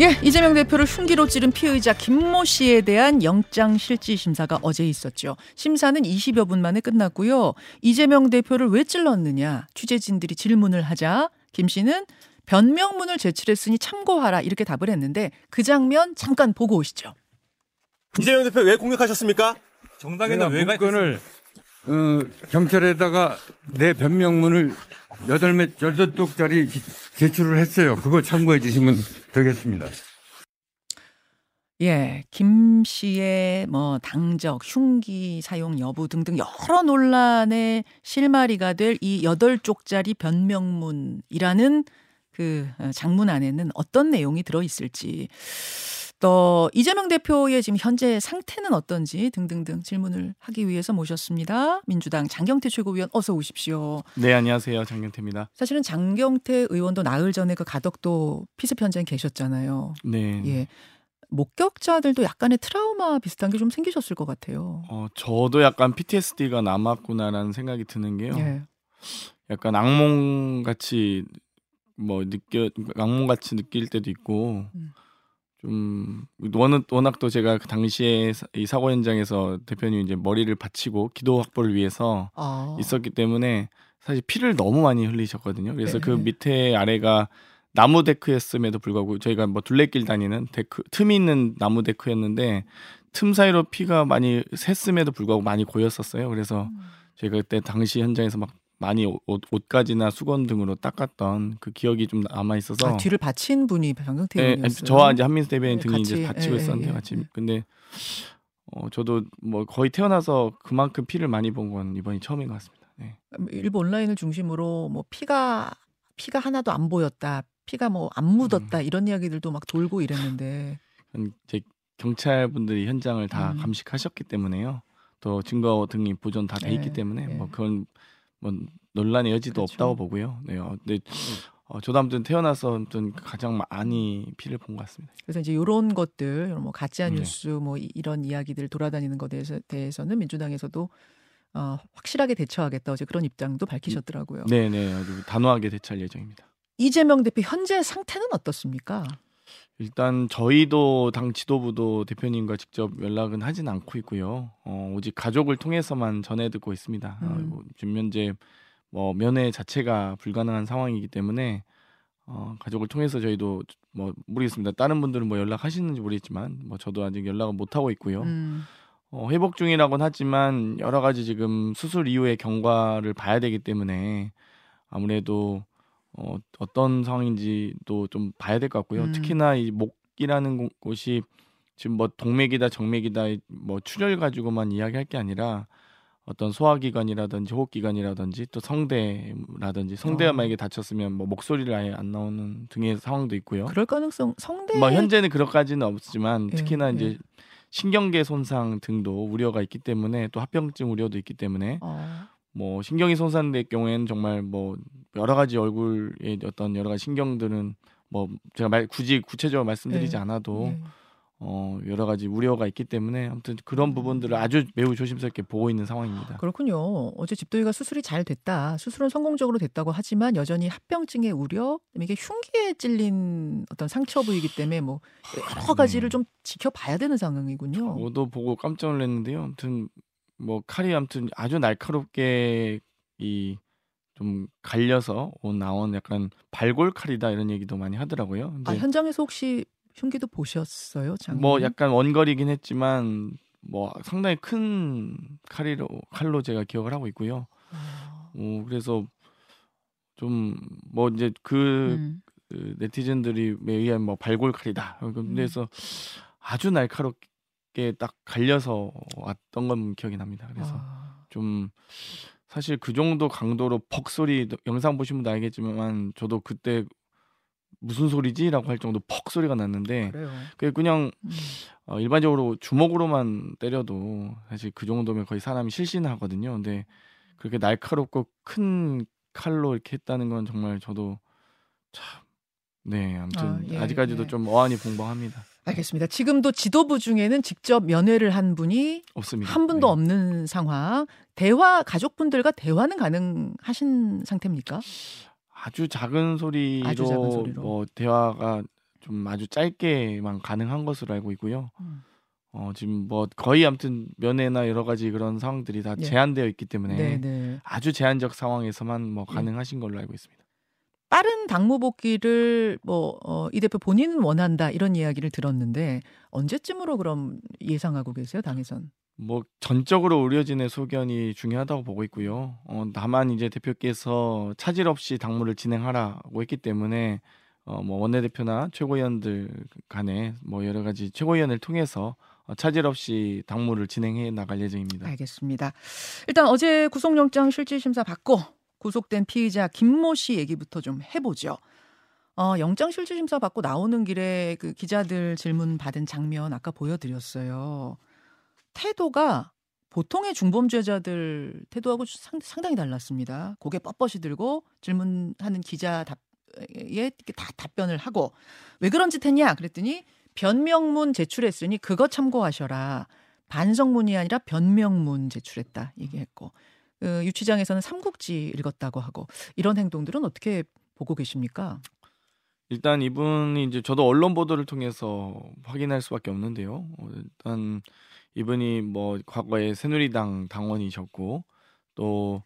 예, 이재명 대표를 흉기로 찌른 피의자 김모 씨에 대한 영장 실질 심사가 어제 있었죠. 심사는 20여 분 만에 끝났고요. 이재명 대표를 왜 찔렀느냐 취재진들이 질문을 하자 김 씨는 변명문을 제출했으니 참고하라 이렇게 답을 했는데 그 장면 잠깐 보고 오시죠. 이재명 대표 왜 공격하셨습니까? 정당에는 왜 문건을 어, 경찰에다가 내 변명문을 여덟 몇 여덟 쪽짜리 제출을 했어요. 그거 참고해 주시면 되겠습니다. 예, 김 씨의 뭐 당적, 흉기 사용 여부 등등 여러 논란의 실마리가 될 이 여덟 쪽짜리 변명문이라는 그 어, 장문 안에는 어떤 내용이 들어 있을지 또 이재명 대표의 지금 현재 상태는 어떤지 등등등 질문을 하기 위해서 모셨습니다. 민주당 장경태 최고위원 어서 오십시오. 네, 안녕하세요. 장경태입니다. 사실은 장경태 의원도 나흘 전에 그 가덕도 피습 현장에 계셨잖아요. 네. 예. 목격자들도 약간의 트라우마 비슷한 게 좀 생기셨을 것 같아요. 어, 저도 약간 PTSD가 남았구나라는 생각이 드는 게요. 예. 약간 악몽 같이 뭐 느껴 악몽 같이 느낄 때도 있고 음. 좀 워낙 워낙 또 제가 그 당시에 사- 이 사고 현장에서 대표님 이제 머리를 받치고 기도 확보를 위해서 아. 있었기 때문에 사실 피를 너무 많이 흘리셨거든요. 그래서 네. 그 밑에 아래가 나무 데크였음에도 불구하고 저희가 뭐 둘레길 다니는 데크 틈이 있는 나무 데크였는데 틈 사이로 피가 많이 샜음에도 불구하고 많이 고였었어요. 그래서 음. 제가 그때 당시 현장에서 막 많이 옷, 옷가지나 수건 등으로 닦았던 그 기억이 좀 남아 있어서 아, 뒤를 받친 분이 장경태 예, 의원이었어요. 저와 이제 한민수 대변인 네, 등이 같이, 이제 받치고 예, 있었는데 예, 같이 예. 근데 어 저도 뭐 거의 태어나서 그만큼 피를 많이 본 건 이번이 처음인 것 같습니다. 네. 일부 온라인을 중심으로 뭐 피가 피가 하나도 안 보였다. 피가 뭐 안 묻었다 음. 이런 이야기들도 막 돌고 이랬는데 이제 경찰 분들이 현장을 다 음. 감식하셨기 때문에요. 또 증거 등이 보존 다돼 네, 있기 때문에 네. 뭐 그건 뭐 논란의 여지도 그렇죠. 없다고 보고요. 네. 어, 근데 어, 저도 아무튼 태어나서 아무튼 가장 많이 피를 본 것 같습니다. 그래서 이제 이런 것들 뭐 가짜 네. 뉴스 뭐 이- 이런 이야기들 돌아다니는 것에 대해서, 대해서 는 민주당에서도 어, 확실하게 대처하겠다 어제 그런 입장도 밝히셨더라고요. 네, 네. 아주 단호하게 대처할 예정입니다. 이재명 대표 현재 상태는 어떻습니까? 일단 저희도 당 지도부도 대표님과 직접 연락은 하진 않고 있고요. 어, 오직 가족을 통해서만 전해 듣고 있습니다. 어, 음. 뭐 지금 현재 뭐 면회 자체가 불가능한 상황이기 때문에 어, 가족을 통해서 저희도 뭐 모르겠습니다. 다른 분들은 뭐 연락하시는지 모르겠지만 뭐 저도 아직 연락을 못 하고 있고요. 음, 어, 회복 중이라고는 하지만 여러 가지 지금 수술 이후의 경과를 봐야 되기 때문에 아무래도 어, 어떤 상황인지도 좀 봐야 될 것 같고요. 음. 특히나 이 목이라는 곳- 곳이 지금 뭐 동맥이다 정맥이다 뭐 출혈 가지고만 이야기할 게 아니라 어떤 소화기관이라든지 호흡기관이라든지 또 성대라든지 성대가 어. 만약에 다쳤으면 뭐 목소리를 아예 안 나오는 등의 상황도 있고요. 그럴 가능성 성대 뭐 현재는 그렇까지는 없지만 예, 특히나 예. 이제 신경계 손상 등도 우려가 있기 때문에 또 합병증 우려도 있기 때문에 어, 뭐 신경이 손상될 경우에는 정말 뭐 여러 가지 얼굴의 어떤 여러 가지 신경들은 뭐 제가 말, 굳이 구체적으로 말씀드리지 예, 않아도 예. 어 여러 가지 우려가 있기 때문에 아무튼 그런 부분들을 아주 매우 조심스럽게 보고 있는 상황입니다. 그렇군요. 어제 집도의가 수술이 잘 됐다. 수술은 성공적으로 됐다고 하지만 여전히 합병증의 우려, 이게 흉기에 찔린 어떤 상처 부위이기 때문에 뭐 여러 가지를 음. 좀 지켜봐야 되는 상황이군요. 저도 보고 깜짝 놀랐는데요. 아무튼 뭐 칼이 아무튼 아주 날카롭게 이 좀 갈려서 온 나온 약간 발골 칼이다 이런 얘기도 많이 하더라고요. 아 현장에서 혹시 흉기도 보셨어요, 장? 뭐 약간 원거리긴 했지만 뭐 상당히 큰 칼이로 칼로 제가 기억을 하고 있고요. 아, 어, 그래서 좀 뭐 이제 그, 음. 그 네티즌들이 에 의한 뭐 발골 칼이다. 음. 그래서 아주 날카롭게 딱 갈려서 왔던 건 기억이 납니다. 그래서 아, 좀 사실 그 정도 강도로 퍽 소리 영상 보신 분도 알겠지만 저도 그때 무슨 소리지라고 할 정도 퍽 소리가 났는데. 그게 그냥 음. 어, 일반적으로 주먹으로만 때려도 사실 그 정도면 거의 사람이 실신하거든요. 근데 그렇게 날카롭고 큰 칼로 이렇게 했다는 건 정말 저도 참 네, 아무튼 아, 예, 아, 직까지도 예. 좀 어안이 붕붕합니다. 알겠습니다. 지금도 지도부 중에는 직접 면회를 한 분이 없습니다. 한 분도 네. 없는 상황. 대화 가족분들과 대화는 가능하신 상태입니까? 아주 작은 소리로, 아주 작은 소리로. 뭐 대화가 좀 아주 짧게만 가능한 것으로 알고 있고요. 음. 어, 지금 뭐 거의 아무튼 면회나 여러 가지 그런 상황들이 다 예. 제한되어 있기 때문에 네, 네. 아주 제한적 상황에서만 뭐 예. 가능하신 걸로 알고 있습니다. 빠른 당무 복귀를 뭐 어, 이 대표 본인은 원한다 이런 이야기를 들었는데 언제쯤으로 그럼 예상하고 계세요 당에선? 뭐 전적으로 의료진의 소견이 중요하다고 보고 있고요. 어, 다만 이제 대표께서 차질 없이 당무를 진행하라고 했기 때문에 어, 뭐 원내대표나 최고위원들 간에 뭐 여러 가지 최고위원을 통해서 어, 차질 없이 당무를 진행해 나갈 예정입니다. 알겠습니다. 일단 어제 구속영장 실질심사 받고 구속된 피의자 김모 씨 얘기부터 좀 해보죠. 어, 영장 실질심사 받고 나오는 길에 그 기자들 질문 받은 장면 아까 보여드렸어요. 태도가 보통의 중범죄자들 태도하고 상, 상당히 달랐습니다. 고개 뻣뻣이 들고 질문하는 기자 답에 다 답변을 하고 왜 그런 짓 했냐 그랬더니 변명문 제출했으니 그거 참고하셔라. 반성문이 아니라 변명문 제출했다 얘기했고 그 유치장에서는 삼국지 읽었다고 하고 이런 행동들은 어떻게 보고 계십니까? 일단 이분이 이제 저도 언론 보도를 통해서 확인할 수밖에 없는데요. 어, 일단 이분이 뭐 과거에 새누리당 당원이셨고 또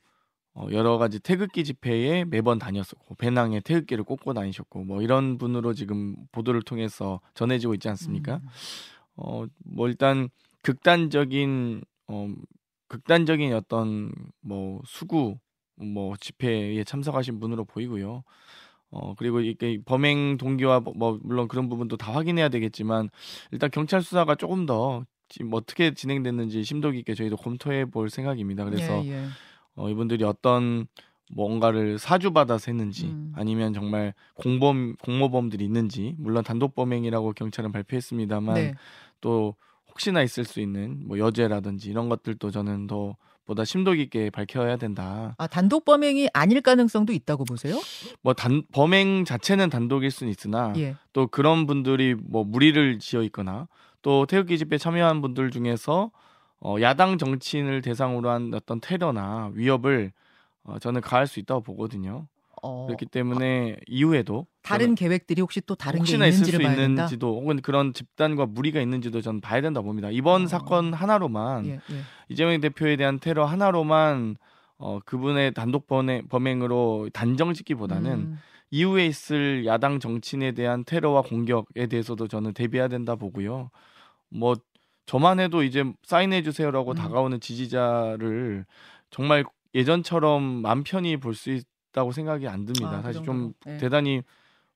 어, 여러 가지 태극기 집회에 매번 다녔었고 배낭에 태극기를 꽂고 다니셨고 뭐 이런 분으로 지금 보도를 통해서 전해지고 있지 않습니까? 음. 어뭐 일단 극단적인 어 극단적인 어떤 뭐 수구 뭐 집회에 참석하신 분으로 보이고요. 어 그리고 이게 범행 동기와 뭐- 뭐 물론 그런 부분도 다 확인해야 되겠지만 일단 경찰 수사가 조금 더 지금 어떻게 진행됐는지 심도 깊게 저희도 검토해 볼 생각입니다. 그래서 예, 예. 어, 이분들이 어떤 뭔가를 사주받아서 했는지 음. 아니면 정말 공범 공모범들이 있는지 물론 단독 범행이라고 경찰은 발표했습니다만 네. 또 혹시나 있을 수 있는 뭐 여죄라든지 이런 것들도 저는 더 보다 심도 깊게 밝혀야 된다. 아 단독 범행이 아닐 가능성도 있다고 보세요? 뭐 단 범행 자체는 단독일 수는 있으나 예. 또 그런 분들이 뭐 무리를 지어 있거나 또 태극기 집회 참여한 분들 중에서 어, 야당 정치인을 대상으로 한 어떤 테러나 위협을 어, 저는 가할 수 있다고 보거든요. 어, 그렇기 때문에 이후에도 다른 계획들이 혹시 또 다른 게 혹시나 있을 있는지를 수 봐야 된다. 있는지도 혹은 그런 집단과 무리가 있는지도 저는 봐야 된다 고 봅니다. 이번 어. 사건 하나로만 예, 예. 이재명 대표에 대한 테러 하나로만 어, 그분의 단독 범행, 범행 으로 단정짓기보다는 음, 이후에 있을 야당 정치인에 대한 테러와 공격에 대해서도 저는 대비해야 된다 보고요. 뭐 저만 해도 이제 사인해 주세요라고 음. 다가오는 지지자를 정말 예전처럼 맘 편히 볼 수 있다고 생각이 안 듭니다. 아, 그 사실 정도로. 좀 네. 대단히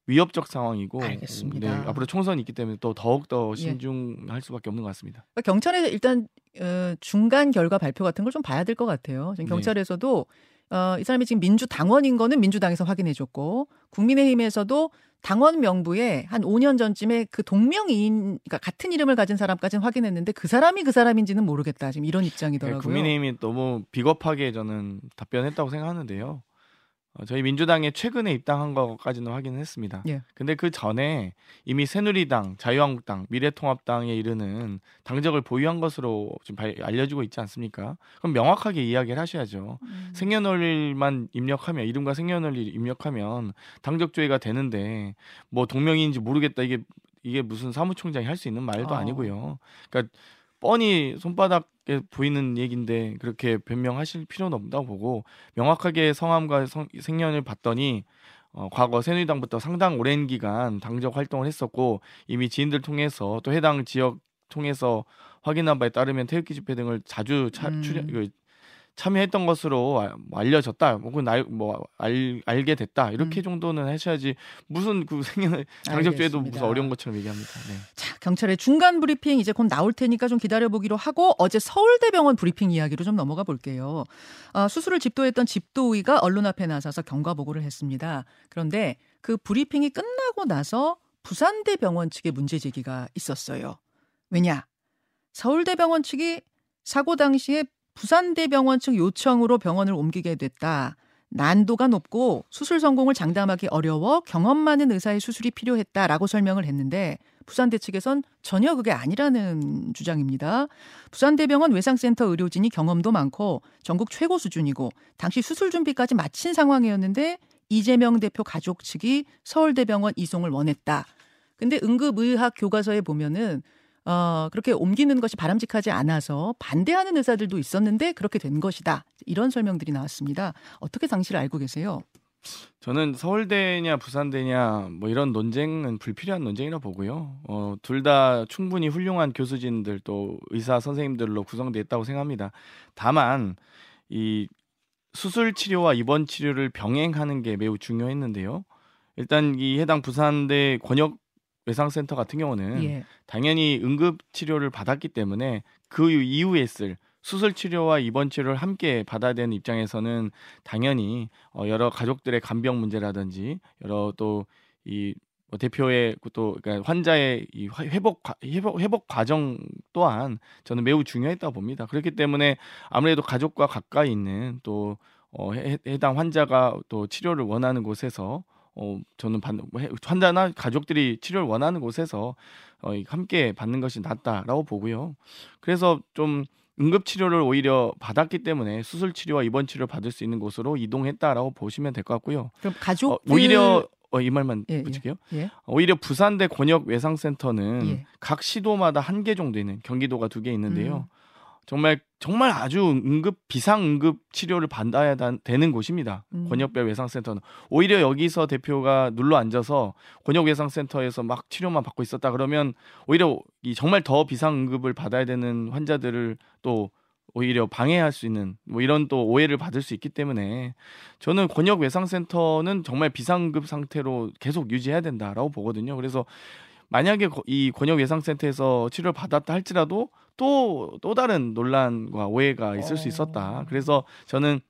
위협적 상황이고 알겠습니다. 네, 앞으로 총선이 있기 때문에 또 더욱 더 예. 신중할 수밖에 없는 것 같습니다. 그러니까 경찰에서 일단 어, 중간 결과 발표 같은 걸 좀 봐야 될 것 같아요. 지금 네. 경찰에서도 어, 이 사람이 지금 민주당원인 거는 민주당에서 확인해줬고 국민의힘에서도 당원 명부에 한 5년 전쯤에 그 동명이인, 그러니까 같은 이름을 가진 사람까지는 확인했는데 그 사람이 그 사람인지는 모르겠다. 지금 이런 입장이더라고요. 국민의힘이 너무 비겁하게 저는 답변했다고 생각하는데요. 어, 저희 민주당에 최근에 입당한 것까지는 확인을 했습니다. 예. 근데 그 전에 이미 새누리당, 자유한국당, 미래통합당에 이르는 당적을 보유한 것으로 지금 발- 알려지고 있지 않습니까? 그럼 명확하게 이야기를 하셔야죠. 음. 생년월일만 입력하면 이름과 생년월일 입력하면 당적 조회가 되는데 뭐 동명이인지 모르겠다 이게 이게 무슨 사무총장이 할 수 있는 말도 어. 아니고요. 그러니까 뻔히 손바닥에 보이는 얘기인데 그렇게 변명하실 필요는 없다고 보고 명확하게 성함과 성- 생년을 봤더니 어, 과거 새누리당부터 상당 오랜 기간 당적 활동을 했었고 이미 지인들 통해서 또 해당 지역 통해서 확인한 바에 따르면 태극기 집회 등을 자주 차, 음. 출연, 그, 참여했던 것으로 알려졌다 혹은 알, 뭐 알, 알게 됐다 이렇게 음. 정도는 하셔야지 무슨 그 생년 당적죄도 무슨. 어려운 것처럼 얘기합니다. 네. 자, 경찰의 중간 브리핑 이제 곧 나올 테니까 좀 기다려 보기로 하고 어제 서울대병원 브리핑 이야기로 좀 넘어가 볼게요. 아, 수술을 집도했던 집도의가 언론 앞에 나서서 경과 보고를 했습니다. 그런데 그 브리핑이 끝나고 나서 부산대병원 측의 문제 제기가 있었어요. 왜냐? 서울대병원 측이 사고 당시에 부산대병원 측 요청으로 병원을 옮기게 됐다. 난도가 높고 수술 성공을 장담하기 어려워 경험 많은 의사의 수술이 필요했다라고 설명을 했는데 부산대 측에선 전혀 그게 아니라는 주장입니다. 부산대병원 외상센터 의료진이 경험도 많고 전국 최고 수준이고 당시 수술 준비까지 마친 상황이었는데 이재명 대표 가족 측이 서울대병원 이송을 원했다. 근데 응급의학 교과서에 보면은 어, 그렇게 옮기는 것이 바람직하지 않아서 반대하는 의사들도 있었는데 그렇게 된 것이다. 이런 설명들이 나왔습니다. 어떻게 당시를 알고 계세요? 저는 서울대냐 부산대냐 뭐 이런 논쟁은 불필요한 논쟁이라 보고요. 어, 둘 다 충분히 훌륭한 교수진들 또 의사 선생님들로 구성되어 있다고 생각합니다. 다만 이 수술 치료와 입원 치료를 병행하는 게 매우 중요했는데요. 일단 이 해당 부산대 권역 외상센터 같은 경우는 예. 당연히 응급 치료를 받았기 때문에 그 이후에 쓸 수술 치료와 입원 치료를 함께 받아야 되는 입장에서는 당연히 어 여러 가족들의 간병 문제라든지 여러 또이 뭐 대표의 또 그러니까 환자의 이 회복 회복 회복 과정 또한 저는 매우 중요했다고 봅니다. 그렇기 때문에 아무래도 가족과 가까이 있는 또 어, 해, 해당 환자가 또 치료를 원하는 곳에서 어 저는 받는 뭐 환자나 가족들이 치료를 원하는 곳에서 어 함께 받는 것이 낫다라고 보고요. 그래서 좀 응급 치료를 오히려 받았기 때문에 수술 치료와 입원 치료를 받을 수 있는 곳으로 이동했다라고 보시면 될 것 같고요. 그럼 가족 어, 오히려 어, 이 말만 예, 붙일게요. 예. 예. 오히려 부산대 권역 외상센터는 예. 각 시도마다 한 개 정도 있는 경기도가 두 개 있는데요. 음. 정말 정말 아주 응급 비상 응급 치료를 받아야 되는 곳입니다. 음. 권역별 외상센터는 오히려 여기서 대표가 눌러 앉아서 권역 외상센터에서 막 치료만 받고 있었다 그러면 오히려 이 정말 더 비상 응급을 받아야 되는 환자들을 또 오히려 방해할 수 있는 뭐 이런 또 오해를 받을 수 있기 때문에 저는 권역 외상센터는 정말 비상급 상태로 계속 유지해야 된다라고 보거든요. 그래서 만약에 이 권역 외상센터에서 치료를 받았다 할지라도 또 또 다른 논란과 오해가 있을 수 있었다. 그래서 저는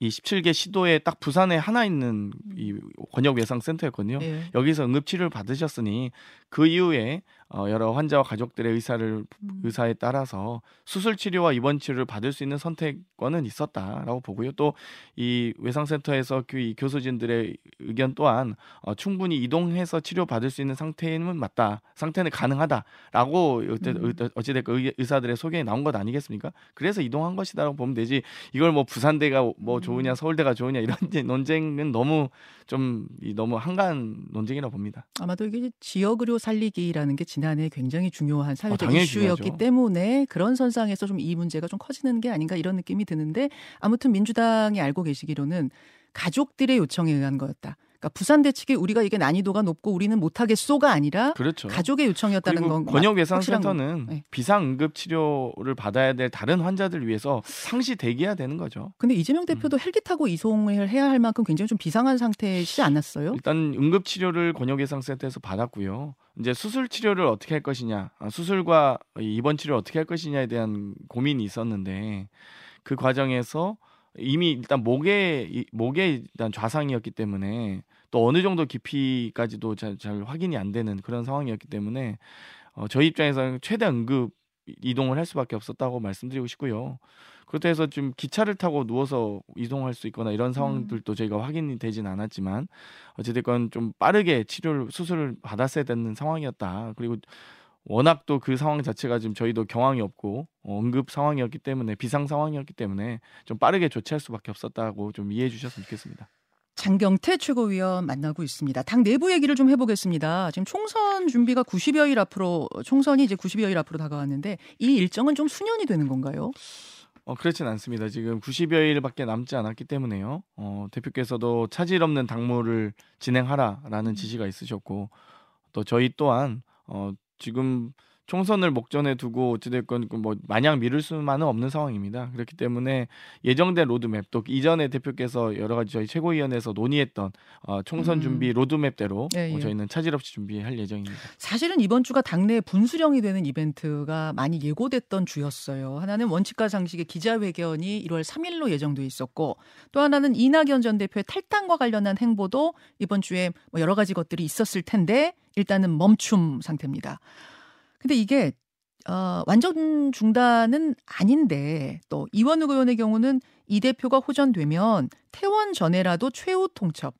이 17개 시도에 딱 부산에 하나 있는 이 권역 외상 센터였거든요. 예. 여기서 응급 치료를 받으셨으니 그 이후에 어, 여러 환자와 가족들의 의사를 음. 의사에 따라서 수술 치료와 입원 치료를 받을 수 있는 선택권은 있었다라고 보고요. 또 이 외상센터에서 그이 교수진들의 의견 또한 어, 충분히 이동해서 치료 받을 수 있는 상태는 맞다, 상태는 가능하다라고 음. 어찌됐건 의사들의 소견이 나온 것 아니겠습니까? 그래서 이동한 것이다라고 보면 되지. 이걸 뭐 부산대가 뭐 좋으냐, 서울대가 좋으냐 이런 논쟁은 너무 좀 너무 한가한 논쟁이라 고 봅니다. 아마도 이게 지역 의료 살리기라는 게 지난해 굉장히 중요한 사회적 아, 이슈였기 중요하죠. 때문에 그런 선상에서 좀 이 문제가 좀 커지는 게 아닌가 이런 느낌이 드는데 아무튼 민주당이 알고 계시기로는 가족들의 요청에 의한 거였다. 그러니까 부산대 측이 우리가 이게 난이도가 높고 우리는 못하겠소가 아니라 그렇죠. 가족의 요청이었다는 건 권역 확실한 거. 외상센터는 네. 비상 응급 치료를 받아야 될 다른 환자들 위해서 상시 대기해야 되는 거죠. 근데 이재명 대표도 헬기 타고 이송을 해야 할 만큼 굉장히 좀 비상한 상태이지 않았어요? 일단 응급 치료를 권역 외상센터에서 받았고요. 이제 수술 치료를 어떻게 할 것이냐, 아, 수술과 입원 치료를 어떻게 할 것이냐에 대한 고민이 있었는데 그 과정에서 이미 일단 목에 이- 목에 일단 좌상이었기 때문에 또 어느 정도 깊이까지도 잘, 잘 확인이 안 되는 그런 상황이었기 때문에 어, 저희 입장에서는 최대 응급 이동을 할 수밖에 없었다고 말씀드리고 싶고요. 그렇다 해서 지금 기차를 타고 누워서 이동할 수 있거나 이런 상황들도 저희가 확인이 되진 않았지만 어찌됐건 좀 빠르게 치료를 수술을 받았어야 되는 상황이었다. 그리고 워낙 또 그 상황 자체가 지금 저희도 경황이 없고 어, 응급 상황이었기 때문에 비상 상황이었기 때문에 좀 빠르게 조치할 수밖에 없었다고 좀 이해해 주셨으면 좋겠습니다. 장경태 최고위원 만나고 있습니다. 당 내부 얘기를 좀 해보겠습니다. 지금 총선 준비가 90여일 앞으로 총선이 이제 90여일 앞으로 다가왔는데 이 일정은 좀 수년이 되는 건가요? 어, 그렇진 않습니다. 지금 90여일밖에 남지 않았기 때문에요. 어, 대표께서도 차질 없는 당무를 진행하라라는 지시가 있으셨고 또 저희 또한 어, 지금 총선을 목전에 두고 어찌됐건 그뭐 마냥 미룰 수만은 없는 상황입니다. 그렇기 때문에 예정된 로드맵 또 이전에 대표께서 여러 가지 저희 최고위원회에서 논의했던 어, 총선 음. 준비 로드맵대로 예, 어, 예. 저희는 차질 없이 준비할 예정입니다. 사실은 이번 주가 당내 분수령이 되는 이벤트가 많이 예고됐던 주였어요. 하나는 원칙과 상식의 기자회견이 1월 3일로 예정돼 있었고 또 하나는 이낙연 전 대표의 탈당과 관련한 행보도 이번 주에 뭐 여러 가지 것들이 있었을 텐데 일단은 멈춤 상태입니다. 근데 이게 어, 완전 중단은 아닌데 또 이원욱 의원의 경우는 이 대표가 호전되면 퇴원 전에라도 최후 통첩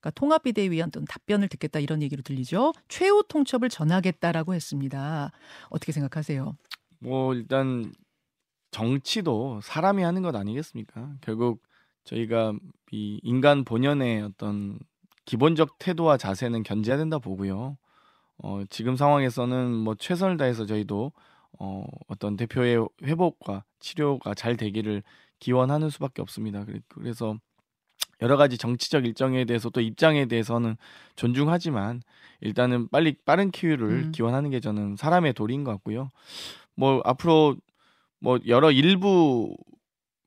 그러니까 통합비대위원 어떤 답변을 듣겠다 이런 얘기로 들리죠. 최후 통첩을 전하겠다라고 했습니다. 어떻게 생각하세요? 뭐 일단 정치도 사람이 하는 것 아니겠습니까? 결국 저희가 이 인간 본연의 어떤 기본적 태도와 자세는 견제해야 된다 보고요. 어, 지금 상황에서는 뭐 최선을 다해서 저희도 어, 어떤 대표의 회복과 치료가 잘 되기를 기원하는 수밖에 없습니다. 그래서 여러 가지 정치적 일정에 대해서 또 입장에 대해서는 존중하지만 일단은 빨리 빠른 키유를 음. 기원하는 게 저는 사람의 도리인 것 같고요. 뭐 앞으로 뭐 여러 일부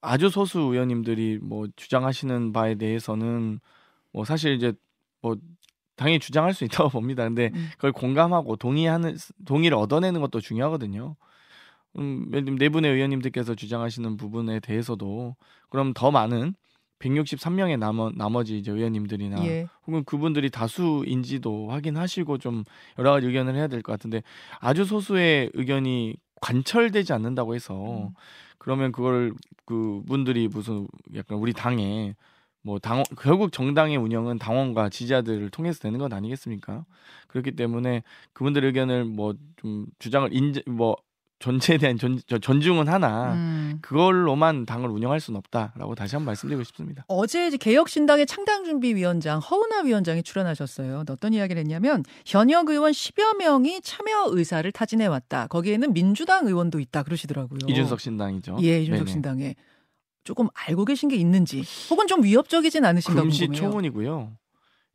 아주 소수 의원님들이 뭐 주장하시는 바에 대해서는 뭐 사실 이제 뭐 당연히 주장할 수 있다고 봅니다. 근데 음. 그걸 공감하고 동의하는 동의를 얻어내는 것도 중요하거든요. 음, 네 분의 의원님들께서 주장하시는 부분에 대해서도 그럼 더 많은 163명의 나머, 나머지 이제 의원님들이나 예. 혹은 그분들이 다수인지도 확인하시고 좀 여러 가지 의견을 해야 될 것 같은데 아주 소수의 의견이 관철되지 않는다고 해서 음. 그러면 그걸 그 분들이 무슨 약간 우리 당에 뭐 당원 결국 정당의 운영은 당원과 지지자들을 통해서 되는 것 아니겠습니까? 그렇기 때문에 그분들 의견을 뭐 좀 주장을 인제 뭐 전체에 대한 존, 존중은 하나 음. 그걸로만 당을 운영할 수는 없다라고 다시 한번 말씀드리고 싶습니다. 어제 이제 개혁신당의 창당준비위원장 허은아 위원장이 출연하셨어요. 어떤 이야기를 했냐면 현역 의원 10여 명이 참여 의사를 타진해 왔다. 거기에는 민주당 의원도 있다 그러시더라고요. 이준석 신당이죠. 예, 이준석 네네. 신당에 조금 알고 계신 게 있는지 혹은 좀 위협적이진 않으신가 궁금해요. 금시초문이고요.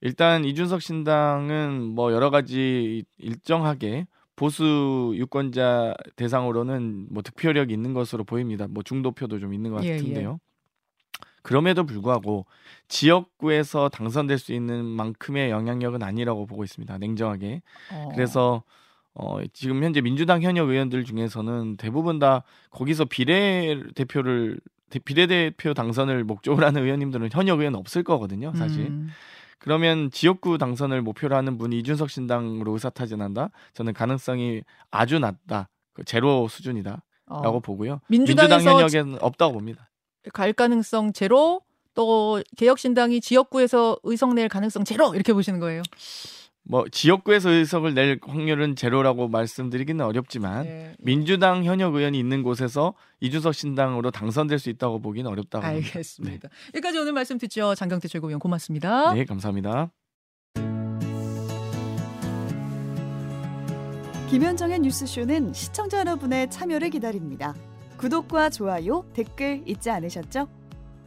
일단 이준석 신당은 뭐 여러 가지 일정하게 보수 유권자 대상으로는 뭐 득표력이 있는 것으로 보입니다. 뭐 중도표도 좀 있는 것 같은데요. 예, 예. 그럼에도 불구하고 지역구에서 당선될 수 있는 만큼의 영향력은 아니라고 보고 있습니다. 냉정하게. 어. 그래서 어, 지금 현재 민주당 현역 의원들 중에서는 대부분 다 거기서 비례 대표를 비례대표 당선을 목적으로 하는 의원님들은 현역 의원 없을 거거든요, 사실. 음. 그러면 지역구 당선을 목표로 하는 분이 이준석 신당으로 의사타진한다? 저는 가능성이 아주 낮다. 그 제로 수준이다라고 어. 보고요. 민주당 현역에는 없다고 봅니다. 갈 가능성 제로 또 개혁신당이 지역구에서 의석 낼 가능성 제로 이렇게 보시는 거예요. 뭐 지역구에서 의석을 낼 확률은 제로라고 말씀드리기는 어렵지만 네. 민주당 현역 의원이 있는 곳에서 이준석 신당으로 당선될 수 있다고 보기는 어렵다고 알겠습니다. 네. 여기까지 오늘 말씀 듣죠. 장경태 최고위원 고맙습니다. 네, 감사합니다. 김현정의 뉴스쇼는 시청자 여러분의 참여를 기다립니다. 구독과 좋아요, 댓글 잊지 않으셨죠?